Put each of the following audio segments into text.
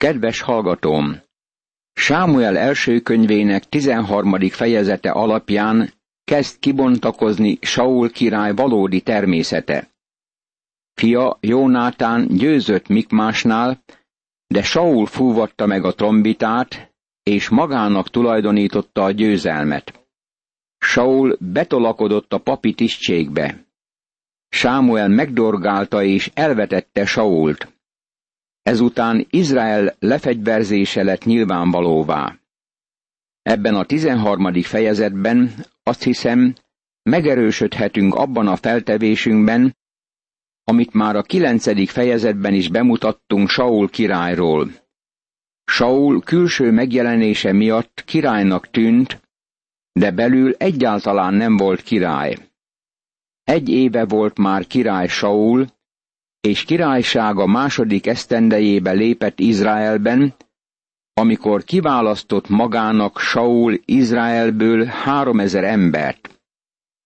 Kedves hallgatóm! Sámuel első könyvének 13. fejezete alapján kezd kibontakozni Saul király valódi természete. Fia Jónátán győzött Mikmásnál, de Saul fúvatta meg a trombitát, és magának tulajdonította a győzelmet. Saul betolakodott a papi tisztségbe. Sámuel megdorgálta és elvetette Sault. Ezután Izrael lefegyverzése lett nyilvánvalóvá. Ebben a tizenharmadik fejezetben azt hiszem, megerősödhetünk abban a feltevésünkben, amit már a kilencedik fejezetben is bemutattunk Saul királyról. Saul külső megjelenése miatt királynak tűnt, de belül egyáltalán nem volt király. Egy éve volt már király Saul, és királysága második esztendejébe lépett Izraelben, amikor kiválasztott magának Saul Izraelből háromezer embert.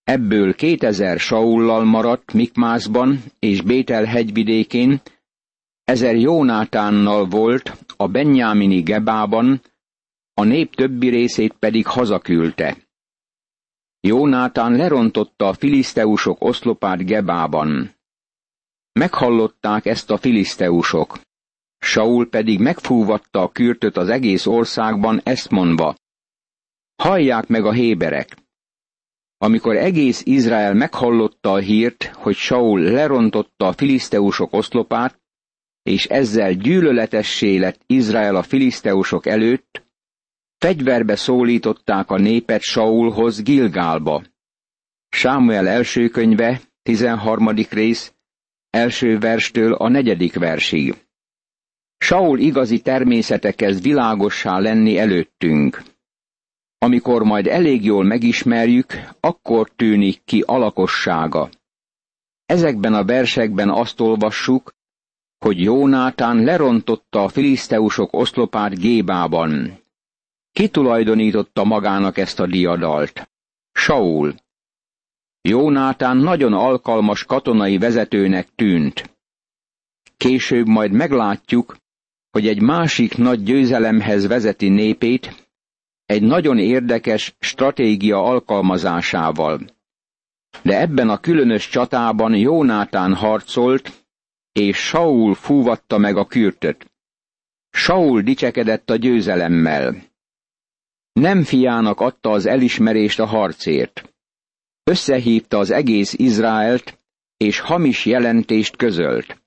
Ebből kétezer Saullal maradt Mikmászban és Bétel hegyvidékén, ezer Jónátánnal volt a Benjámini Gebában, a nép többi részét pedig hazaküldte. Jónátán lerontotta a filiszteusok oszlopát Gebában. Meghallották ezt a filiszteusok. Saul pedig megfúvatta a kürtöt az egész országban, ezt mondva. Hallják meg a héberek! Amikor egész Izrael meghallotta a hírt, hogy Saul lerontotta a filiszteusok oszlopát, és ezzel gyűlöletessé lett Izrael a filiszteusok előtt, fegyverbe szólították a népet Saulhoz Gilgálba. Sámuel első könyve, 13. rész, első verstől a negyedik versig. Saul igazi természete kezd világossá lenni előttünk. Amikor majd elég jól megismerjük, akkor tűnik ki alakossága. Ezekben a versekben azt olvassuk, hogy Jónátán lerontotta a filiszteusok oszlopát Gébában. Ki tulajdonította magának ezt a diadalt? Saul. Jónátán nagyon alkalmas katonai vezetőnek tűnt. Később majd meglátjuk, hogy egy másik nagy győzelemhez vezeti népét, egy nagyon érdekes stratégia alkalmazásával. De ebben a különös csatában Jónátán harcolt, és Saul fúvatta meg a kürtöt. Saul dicsekedett a győzelemmel. Nem fiának adta az elismerést a harcért összehívta az egész Izraelt, és hamis jelentést közölt.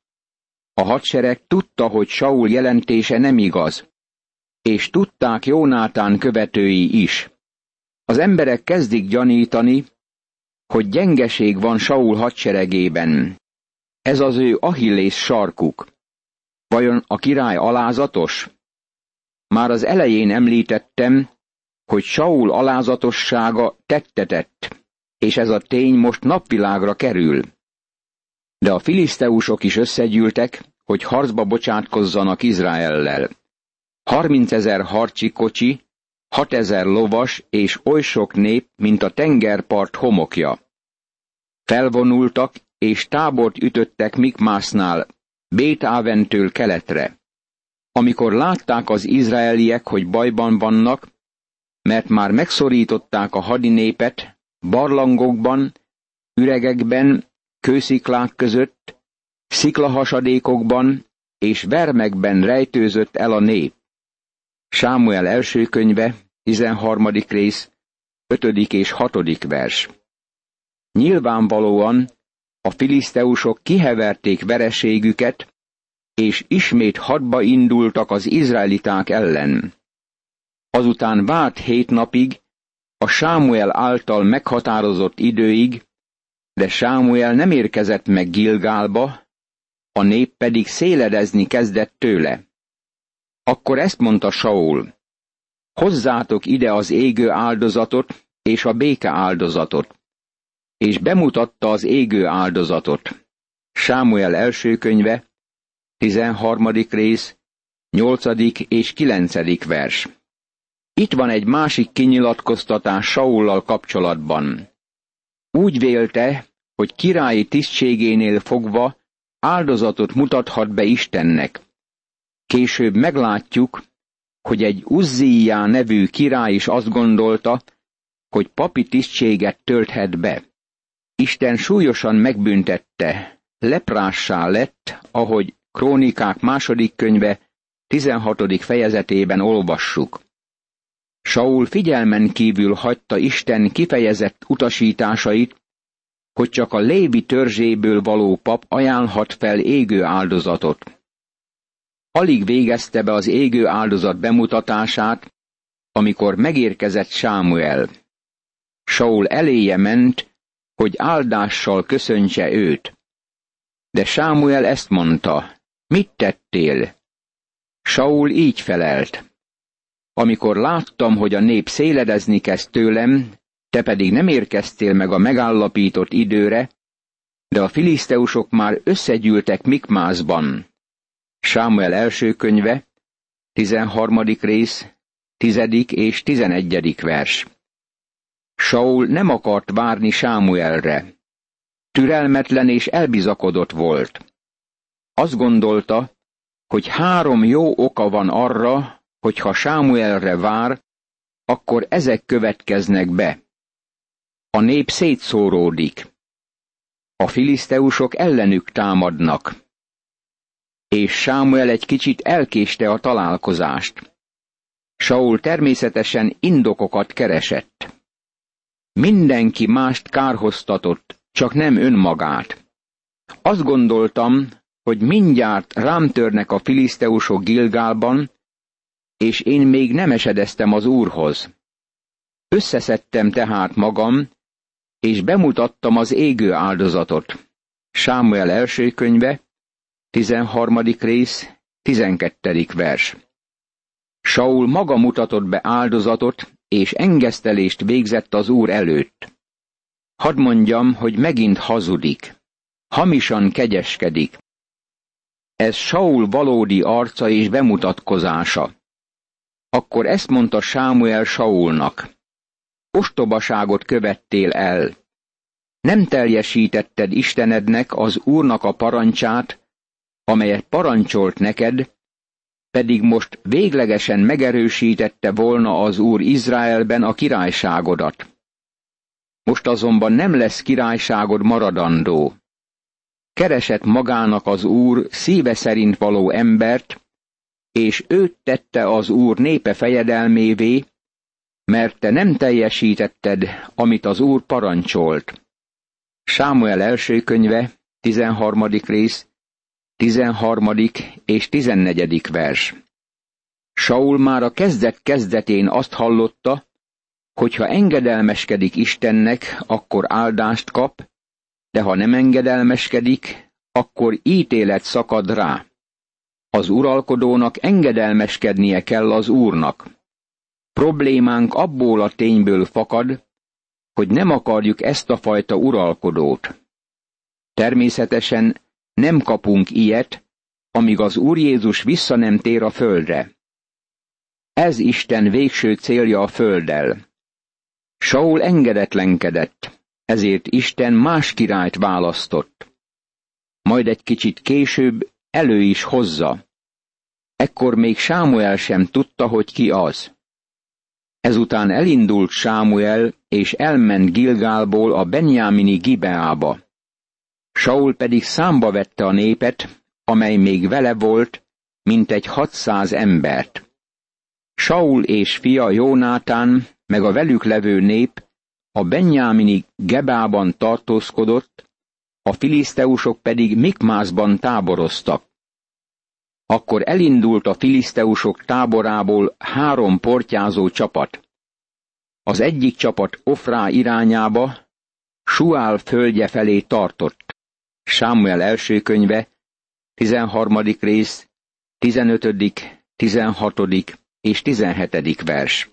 A hadsereg tudta, hogy Saul jelentése nem igaz, és tudták Jónátán követői is. Az emberek kezdik gyanítani, hogy gyengeség van Saul hadseregében. Ez az ő Achillész sarkuk. Vajon a király alázatos? Már az elején említettem, hogy Saul alázatossága tettetett és ez a tény most napvilágra kerül. De a filiszteusok is összegyűltek, hogy harcba bocsátkozzanak Izraellel. Harminc ezer harcsi kocsi, hatezer lovas és oly sok nép, mint a tengerpart homokja. Felvonultak és tábort ütöttek Mikmásznál, Bétáventől keletre. Amikor látták az izraeliek, hogy bajban vannak, mert már megszorították a hadinépet, barlangokban, üregekben, kősziklák között, sziklahasadékokban és vermekben rejtőzött el a nép. Sámuel első könyve, 13. rész, 5. és 6. vers. Nyilvánvalóan a filiszteusok kiheverték vereségüket, és ismét hadba indultak az izraeliták ellen. Azután várt hét napig, a Sámuel által meghatározott időig, de Sámuel nem érkezett meg Gilgálba, a nép pedig széledezni kezdett tőle. Akkor ezt mondta Saul, hozzátok ide az égő áldozatot és a béke áldozatot, és bemutatta az égő áldozatot. Sámuel első könyve, 13. rész, 8. és 9. vers. Itt van egy másik kinyilatkoztatás Saullal kapcsolatban. Úgy vélte, hogy királyi tisztségénél fogva áldozatot mutathat be Istennek. Később meglátjuk, hogy egy Uzzíjá nevű király is azt gondolta, hogy papi tisztséget tölthet be. Isten súlyosan megbüntette, leprássá lett, ahogy Krónikák második könyve 16. fejezetében olvassuk. Saul figyelmen kívül hagyta Isten kifejezett utasításait, hogy csak a lévi törzséből való pap ajánlhat fel égő áldozatot. Alig végezte be az égő áldozat bemutatását, amikor megérkezett Sámuel. Saul eléje ment, hogy áldással köszöntse őt. De Sámuel ezt mondta, mit tettél? Saul így felelt. Amikor láttam, hogy a nép széledezni kezd tőlem, te pedig nem érkeztél meg a megállapított időre, de a filiszteusok már összegyűltek Mikmászban. Sámuel első könyve, 13. rész, 10. és 11. vers. Saul nem akart várni Sámuelre. Türelmetlen és elbizakodott volt. Azt gondolta, hogy három jó oka van arra, hogy ha Sámuelre vár, akkor ezek következnek be. A nép szétszóródik. A filiszteusok ellenük támadnak. És Sámuel egy kicsit elkéste a találkozást. Saul természetesen indokokat keresett. Mindenki mást kárhoztatott, csak nem önmagát. Azt gondoltam, hogy mindjárt rám törnek a filiszteusok Gilgálban, és én még nem esedeztem az úrhoz. Összeszedtem tehát magam, és bemutattam az égő áldozatot. Sámuel első könyve, 13. rész, 12. vers. Saul maga mutatott be áldozatot, és engesztelést végzett az úr előtt. Hadd mondjam, hogy megint hazudik. Hamisan kegyeskedik. Ez Saul valódi arca és bemutatkozása. Akkor ezt mondta Sámuel Saulnak. Ostobaságot követtél el. Nem teljesítetted Istenednek az Úrnak a parancsát, amelyet parancsolt neked, pedig most véglegesen megerősítette volna az Úr Izraelben a királyságodat. Most azonban nem lesz királyságod maradandó. Keresett magának az Úr szíve szerint való embert, és őt tette az Úr népe fejedelmévé, mert te nem teljesítetted, amit az Úr parancsolt. Sámuel első könyve, 13. rész, 13. és 14. vers. Saul már a kezdet kezdetén azt hallotta, hogy ha engedelmeskedik Istennek, akkor áldást kap, de ha nem engedelmeskedik, akkor ítélet szakad rá. Az uralkodónak engedelmeskednie kell az úrnak. Problémánk abból a tényből fakad, hogy nem akarjuk ezt a fajta uralkodót. Természetesen nem kapunk ilyet, amíg az Úr Jézus vissza nem tér a földre. Ez Isten végső célja a földdel. Saul engedetlenkedett, ezért Isten más királyt választott. Majd egy kicsit később elő is hozza. Ekkor még Sámuel sem tudta, hogy ki az. Ezután elindult Sámuel, és elment Gilgálból a Benjámini Gibeába. Saul pedig számba vette a népet, amely még vele volt, mint egy hatszáz embert. Saul és fia Jónátán, meg a velük levő nép a Benjámini Gebában tartózkodott, a filiszteusok pedig Mikmászban táboroztak. Akkor elindult a filiszteusok táborából három portyázó csapat. Az egyik csapat Ofrá irányába, Suál földje felé tartott. Sámuel első könyve, 13. rész, 15., 16. és 17. vers.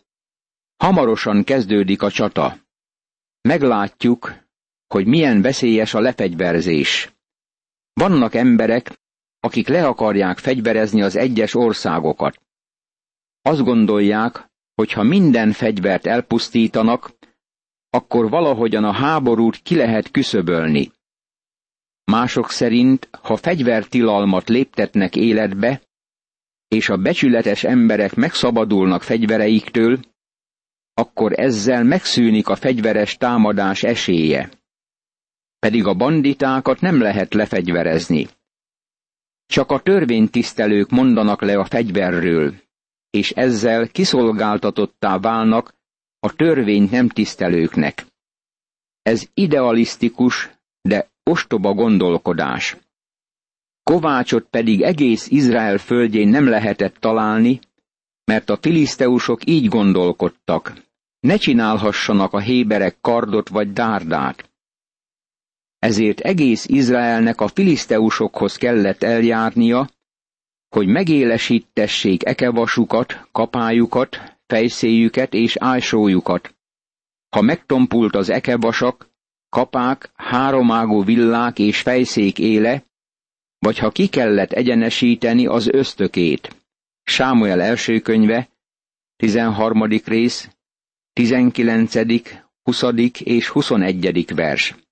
Hamarosan kezdődik a csata. Meglátjuk, hogy milyen veszélyes a lefegyverzés. Vannak emberek, akik le akarják fegyverezni az egyes országokat. Azt gondolják, hogy ha minden fegyvert elpusztítanak, akkor valahogyan a háborút ki lehet küszöbölni. Mások szerint, ha fegyvertilalmat léptetnek életbe, és a becsületes emberek megszabadulnak fegyvereiktől, akkor ezzel megszűnik a fegyveres támadás esélye. Pedig a banditákat nem lehet lefegyverezni. Csak a törvénytisztelők mondanak le a fegyverről, és ezzel kiszolgáltatottá válnak a törvényt nem tisztelőknek. Ez idealisztikus, de ostoba gondolkodás. Kovácsot pedig egész Izrael földjén nem lehetett találni, mert a filiszteusok így gondolkodtak. Ne csinálhassanak a héberek kardot vagy dárdát. Ezért egész Izraelnek a filiszteusokhoz kellett eljárnia, hogy megélesítessék ekevasukat, kapájukat, fejszéjüket és álsójukat. Ha megtompult az ekevasak, kapák, háromágú villák és fejszék éle, vagy ha ki kellett egyenesíteni az ösztökét. Sámuel első könyve, 13. rész, 19., 20. és 21. vers.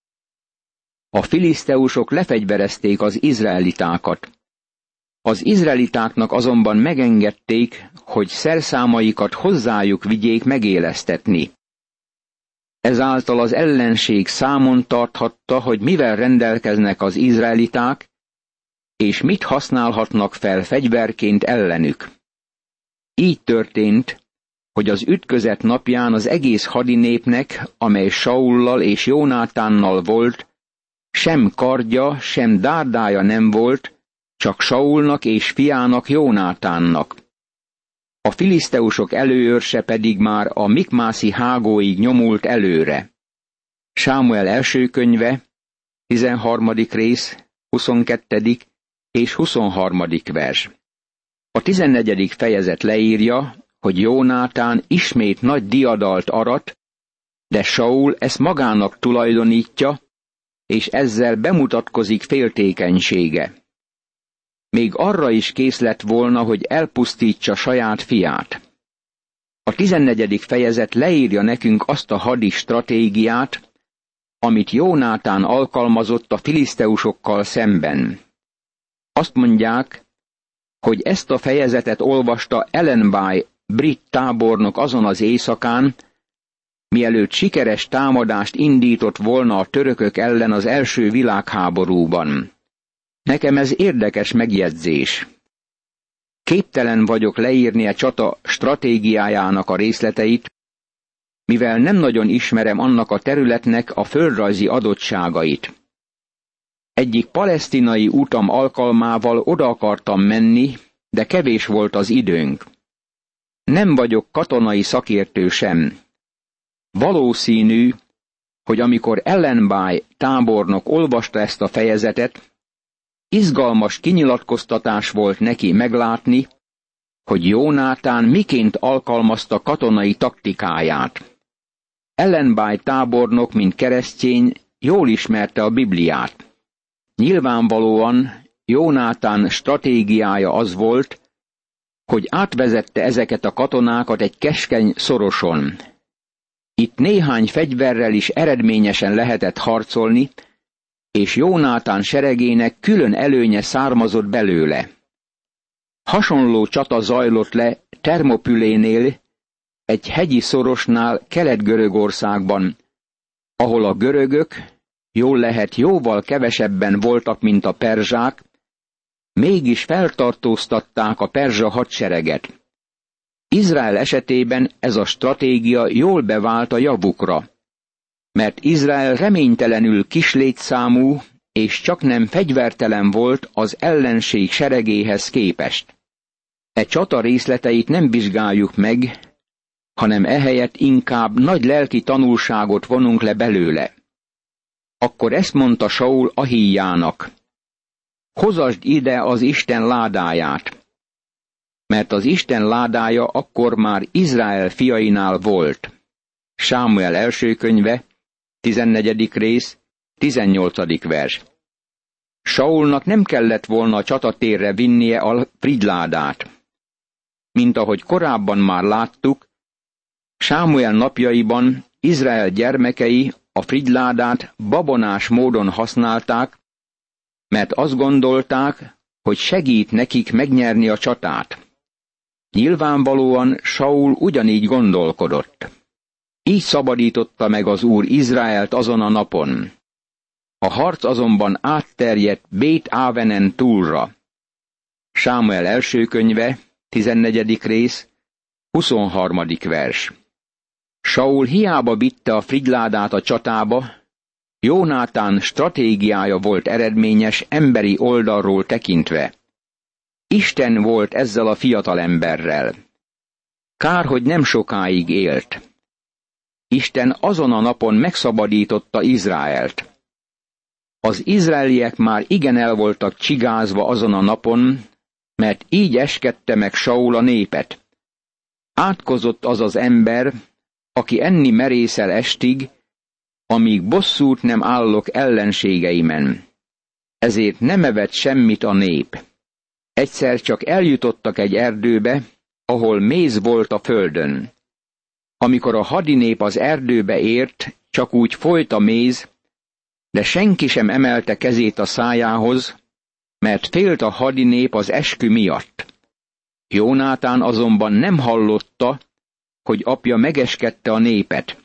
A filiszteusok lefegyverezték az izraelitákat. Az izraelitáknak azonban megengedték, hogy szerszámaikat hozzájuk vigyék megélesztetni. Ezáltal az ellenség számon tarthatta, hogy mivel rendelkeznek az izraeliták, és mit használhatnak fel fegyverként ellenük. Így történt, hogy az ütközet napján az egész hadinépnek, amely Saullal és Jónátánnal volt, sem kardja, sem dárdája nem volt, csak Saulnak és fiának Jónátánnak. A filiszteusok előőrse pedig már a Mikmászi hágóig nyomult előre. Sámuel első könyve, 13. rész, 22. és 23. vers. A 14. fejezet leírja, hogy Jónátán ismét nagy diadalt arat, de Saul ezt magának tulajdonítja, és ezzel bemutatkozik féltékenysége. Még arra is kész lett volna, hogy elpusztítsa saját fiát. A tizennegyedik fejezet leírja nekünk azt a hadi stratégiát, amit Jónátán alkalmazott a filiszteusokkal szemben. Azt mondják, hogy ezt a fejezetet olvasta Ellenby brit tábornok azon az éjszakán, mielőtt sikeres támadást indított volna a törökök ellen az első világháborúban. Nekem ez érdekes megjegyzés. Képtelen vagyok leírni a csata stratégiájának a részleteit, mivel nem nagyon ismerem annak a területnek a földrajzi adottságait. Egyik palesztinai utam alkalmával oda akartam menni, de kevés volt az időnk. Nem vagyok katonai szakértő sem. Valószínű, hogy amikor Ellenby tábornok olvasta ezt a fejezetet, izgalmas kinyilatkoztatás volt neki meglátni, hogy Jónátán miként alkalmazta katonai taktikáját. Ellenby tábornok, mint keresztény, jól ismerte a Bibliát. Nyilvánvalóan Jónátán stratégiája az volt, hogy átvezette ezeket a katonákat egy keskeny szoroson. Itt néhány fegyverrel is eredményesen lehetett harcolni, és Jónátán seregének külön előnye származott belőle. Hasonló csata zajlott le Termopülénél, egy hegyi szorosnál Kelet-Görögországban, ahol a görögök, jól lehet jóval kevesebben voltak, mint a perzsák, mégis feltartóztatták a perzsa hadsereget. Izrael esetében ez a stratégia jól bevált a javukra, mert Izrael reménytelenül kislétszámú és csak nem fegyvertelen volt az ellenség seregéhez képest. E csata részleteit nem vizsgáljuk meg, hanem ehelyett inkább nagy lelki tanulságot vonunk le belőle. Akkor ezt mondta Saul Ahíjának, hozasd ide az Isten ládáját, mert az Isten ládája akkor már Izrael fiainál volt. Sámuel első könyve, 14. rész, 18. vers. Saulnak nem kellett volna a csatatérre vinnie a fridládát. Mint ahogy korábban már láttuk, Sámuel napjaiban Izrael gyermekei a fridládát babonás módon használták, mert azt gondolták, hogy segít nekik megnyerni a csatát. Nyilvánvalóan Saul ugyanígy gondolkodott. Így szabadította meg az Úr Izraelt azon a napon. A harc azonban átterjedt Bét Ávenen túlra. Sámuel első könyve, 14. rész, 23. vers. Saul hiába vitte a frigyládát a csatába, Jónátán stratégiája volt eredményes emberi oldalról tekintve. Isten volt ezzel a fiatalemberrel. Kár, hogy nem sokáig élt. Isten azon a napon megszabadította Izraelt. Az izraeliek már igen el voltak csigázva azon a napon, mert így eskedte meg Saul a népet. Átkozott az az ember, aki enni merészel estig, amíg bosszút nem állok ellenségeimen. Ezért nem evett semmit a nép. Egyszer csak eljutottak egy erdőbe, ahol méz volt a földön. Amikor a hadinép az erdőbe ért, csak úgy folyt a méz, de senki sem emelte kezét a szájához, mert félt a hadinép az eskü miatt. Jónátán azonban nem hallotta, hogy apja megeskedte a népet.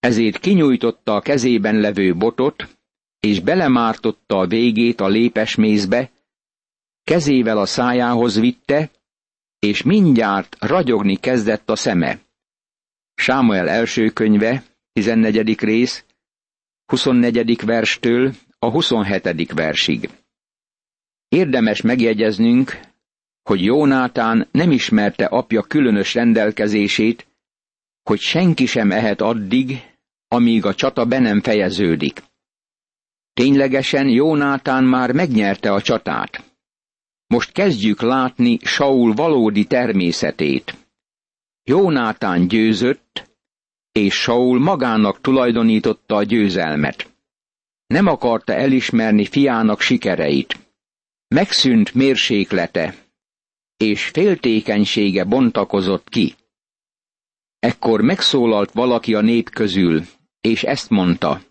Ezért kinyújtotta a kezében levő botot, és belemártotta a végét a lépesmézbe, kezével a szájához vitte, és mindjárt ragyogni kezdett a szeme. Sámuel első könyve, 14. rész, 24. verstől a 27. versig. Érdemes megjegyeznünk, hogy Jónátán nem ismerte apja különös rendelkezését, hogy senki sem ehet addig, amíg a csata be nem fejeződik. Ténylegesen Jónátán már megnyerte a csatát. Most kezdjük látni Saul valódi természetét. Jónátán győzött, és Saul magának tulajdonította a győzelmet. Nem akarta elismerni fiának sikereit. Megszűnt mérséklete, és féltékenysége bontakozott ki. Ekkor megszólalt valaki a nép közül, és ezt mondta.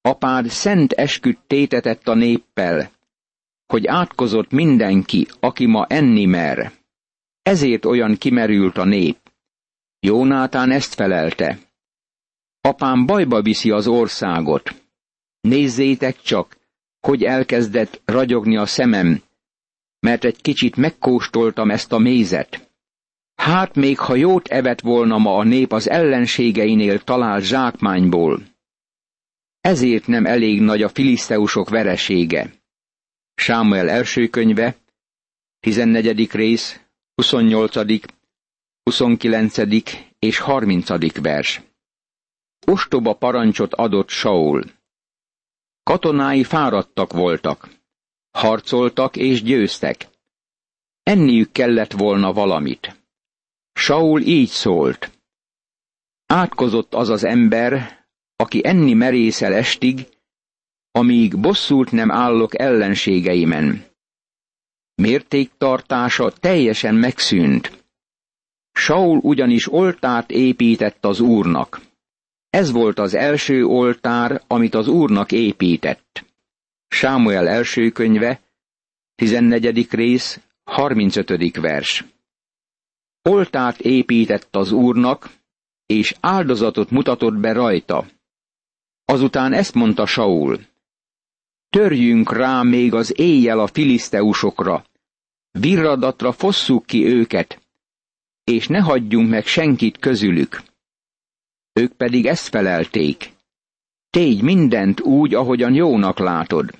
Apád szent esküt tétetett a néppel, hogy átkozott mindenki, aki ma enni mer. Ezért olyan kimerült a nép. Jónátán ezt felelte. Apám bajba viszi az országot. Nézzétek csak, hogy elkezdett ragyogni a szemem, mert egy kicsit megkóstoltam ezt a mézet. Hát még ha jót evett volna ma a nép az ellenségeinél talált zsákmányból. Ezért nem elég nagy a filiszteusok veresége. Sámuel első könyve, 14. rész, 28., 29. és 30. vers. Ostoba parancsot adott Saul. Katonái fáradtak voltak. Harcoltak és győztek. Enniük kellett volna valamit. Saul így szólt. Átkozott az az ember, aki enni merészel estig, amíg bosszút nem állok ellenségeimen. Mértéktartása teljesen megszűnt. Saul ugyanis oltárt épített az úrnak. Ez volt az első oltár, amit az úrnak épített. Sámuel első könyve, 14. rész, 35. vers. Oltárt épített az úrnak, és áldozatot mutatott be rajta. Azután ezt mondta Saul. Törjünk rá még az éjjel a filiszteusokra, virradatra fosszuk ki őket, és ne hagyjunk meg senkit közülük. Ők pedig ezt felelték. Tégy mindent úgy, ahogyan jónak látod.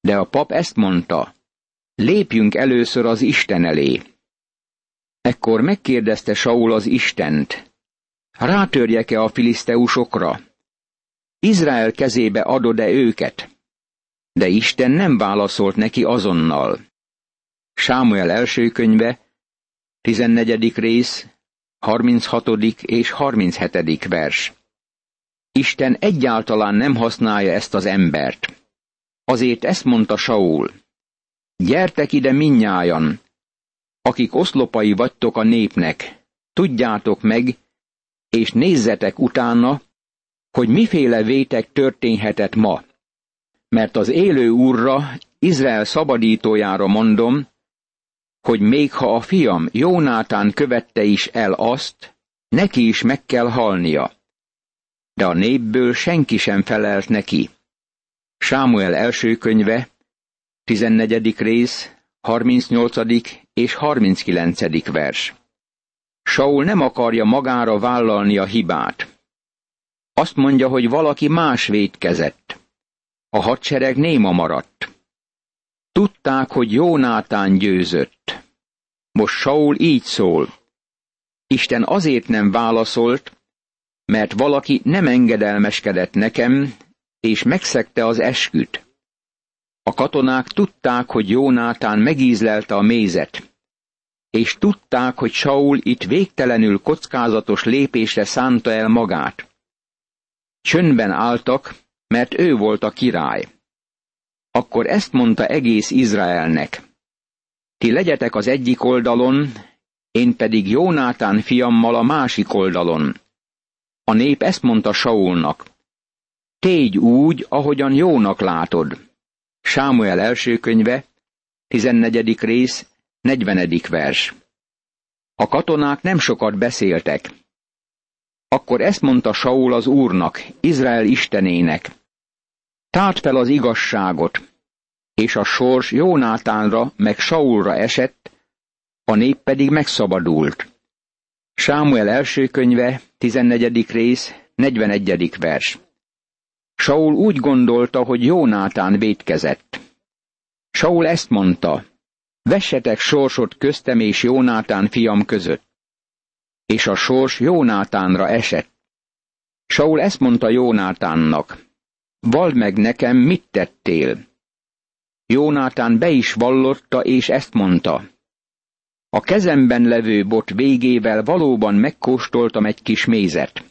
De a pap ezt mondta, lépjünk először az Isten elé. Ekkor megkérdezte Saul az Istent, rátörjek-e a filiszteusokra? Izrael kezébe adod-e őket? De Isten nem válaszolt neki azonnal. Sámuel első könyve, 14. rész, 36. és 37. vers. Isten egyáltalán nem használja ezt az embert. Azért ezt mondta Saul. Gyertek ide minnyájan, akik oszlopai vagytok a népnek, tudjátok meg, és nézzetek utána, hogy miféle vétek történhetett ma. Mert az élő úrra, Izrael szabadítójára mondom, hogy még ha a fiam Jónátán követte is el azt, neki is meg kell halnia. De a népből senki sem felelt neki. Sámuel első könyve, 14. rész, 38. és 39. vers. Saul nem akarja magára vállalni a hibát. Azt mondja, hogy valaki más védkezett. A hadsereg néma maradt. Tudták, hogy Jónátán győzött. Most Saul így szól. Isten azért nem válaszolt, mert valaki nem engedelmeskedett nekem, és megszegte az esküt. A katonák tudták, hogy Jónátán megízlelte a mézet, és tudták, hogy Saul itt végtelenül kockázatos lépésre szánta el magát. Csöndben álltak, mert ő volt a király. Akkor ezt mondta egész Izraelnek. Ti legyetek az egyik oldalon, én pedig Jónátán fiammal a másik oldalon. A nép ezt mondta Saulnak. Tégy úgy, ahogyan jónak látod. Sámuel első könyve, 14. rész, 40. vers. A katonák nem sokat beszéltek. Akkor ezt mondta Saul az úrnak, Izrael istenének. Tárt fel az igazságot, és a sors Jónátánra meg Saulra esett, a nép pedig megszabadult. Sámuel első könyve, 14. rész, 41. vers. Saul úgy gondolta, hogy Jónátán védkezett. Saul ezt mondta, vessetek sorsot köztem és Jónátán fiam között. És a sors Jónátánra esett. Saul ezt mondta Jónátánnak, vald meg nekem, mit tettél. Jónátán be is vallotta, és ezt mondta. A kezemben levő bot végével valóban megkóstoltam egy kis mézet.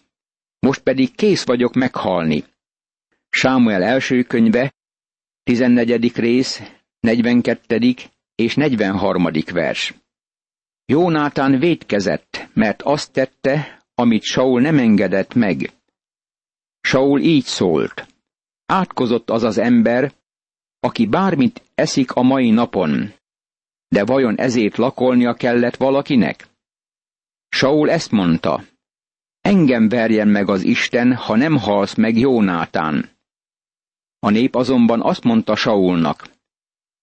Most pedig kész vagyok meghalni. Sámuel első könyve, 14. rész, 42. és 43. vers. Jónátán védkezett, mert azt tette, amit Saul nem engedett meg. Saul így szólt. Átkozott az az ember, aki bármit eszik a mai napon, de vajon ezért lakolnia kellett valakinek? Saul ezt mondta, engem verjen meg az Isten, ha nem halsz meg Jónátán. A nép azonban azt mondta Saulnak,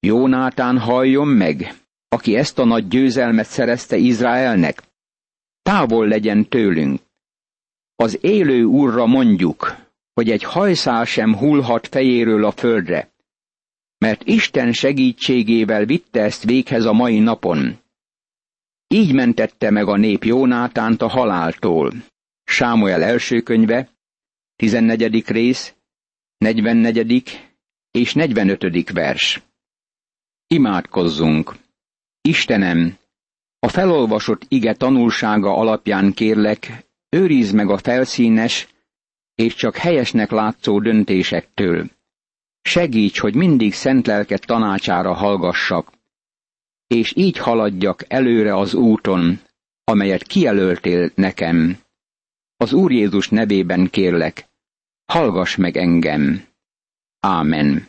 Jónátán halljon meg, aki ezt a nagy győzelmet szerezte Izraelnek. Távol legyen tőlünk. Az élő úrra mondjuk, hogy egy hajszál sem hullhat fejéről a földre, mert Isten segítségével vitte ezt véghez a mai napon. Így mentette meg a nép Jónátánt a haláltól. Sámuel első könyve, 14. rész, 44. és 45. vers. Imádkozzunk! Istenem, a felolvasott ige tanulsága alapján kérlek, őrizd meg a felszínes és csak helyesnek látszó döntésektől. Segíts, hogy mindig szent lelket tanácsára hallgassak, és így haladjak előre az úton, amelyet kijelöltél nekem. Az Úr Jézus nevében kérlek, hallgass meg engem. Ámen.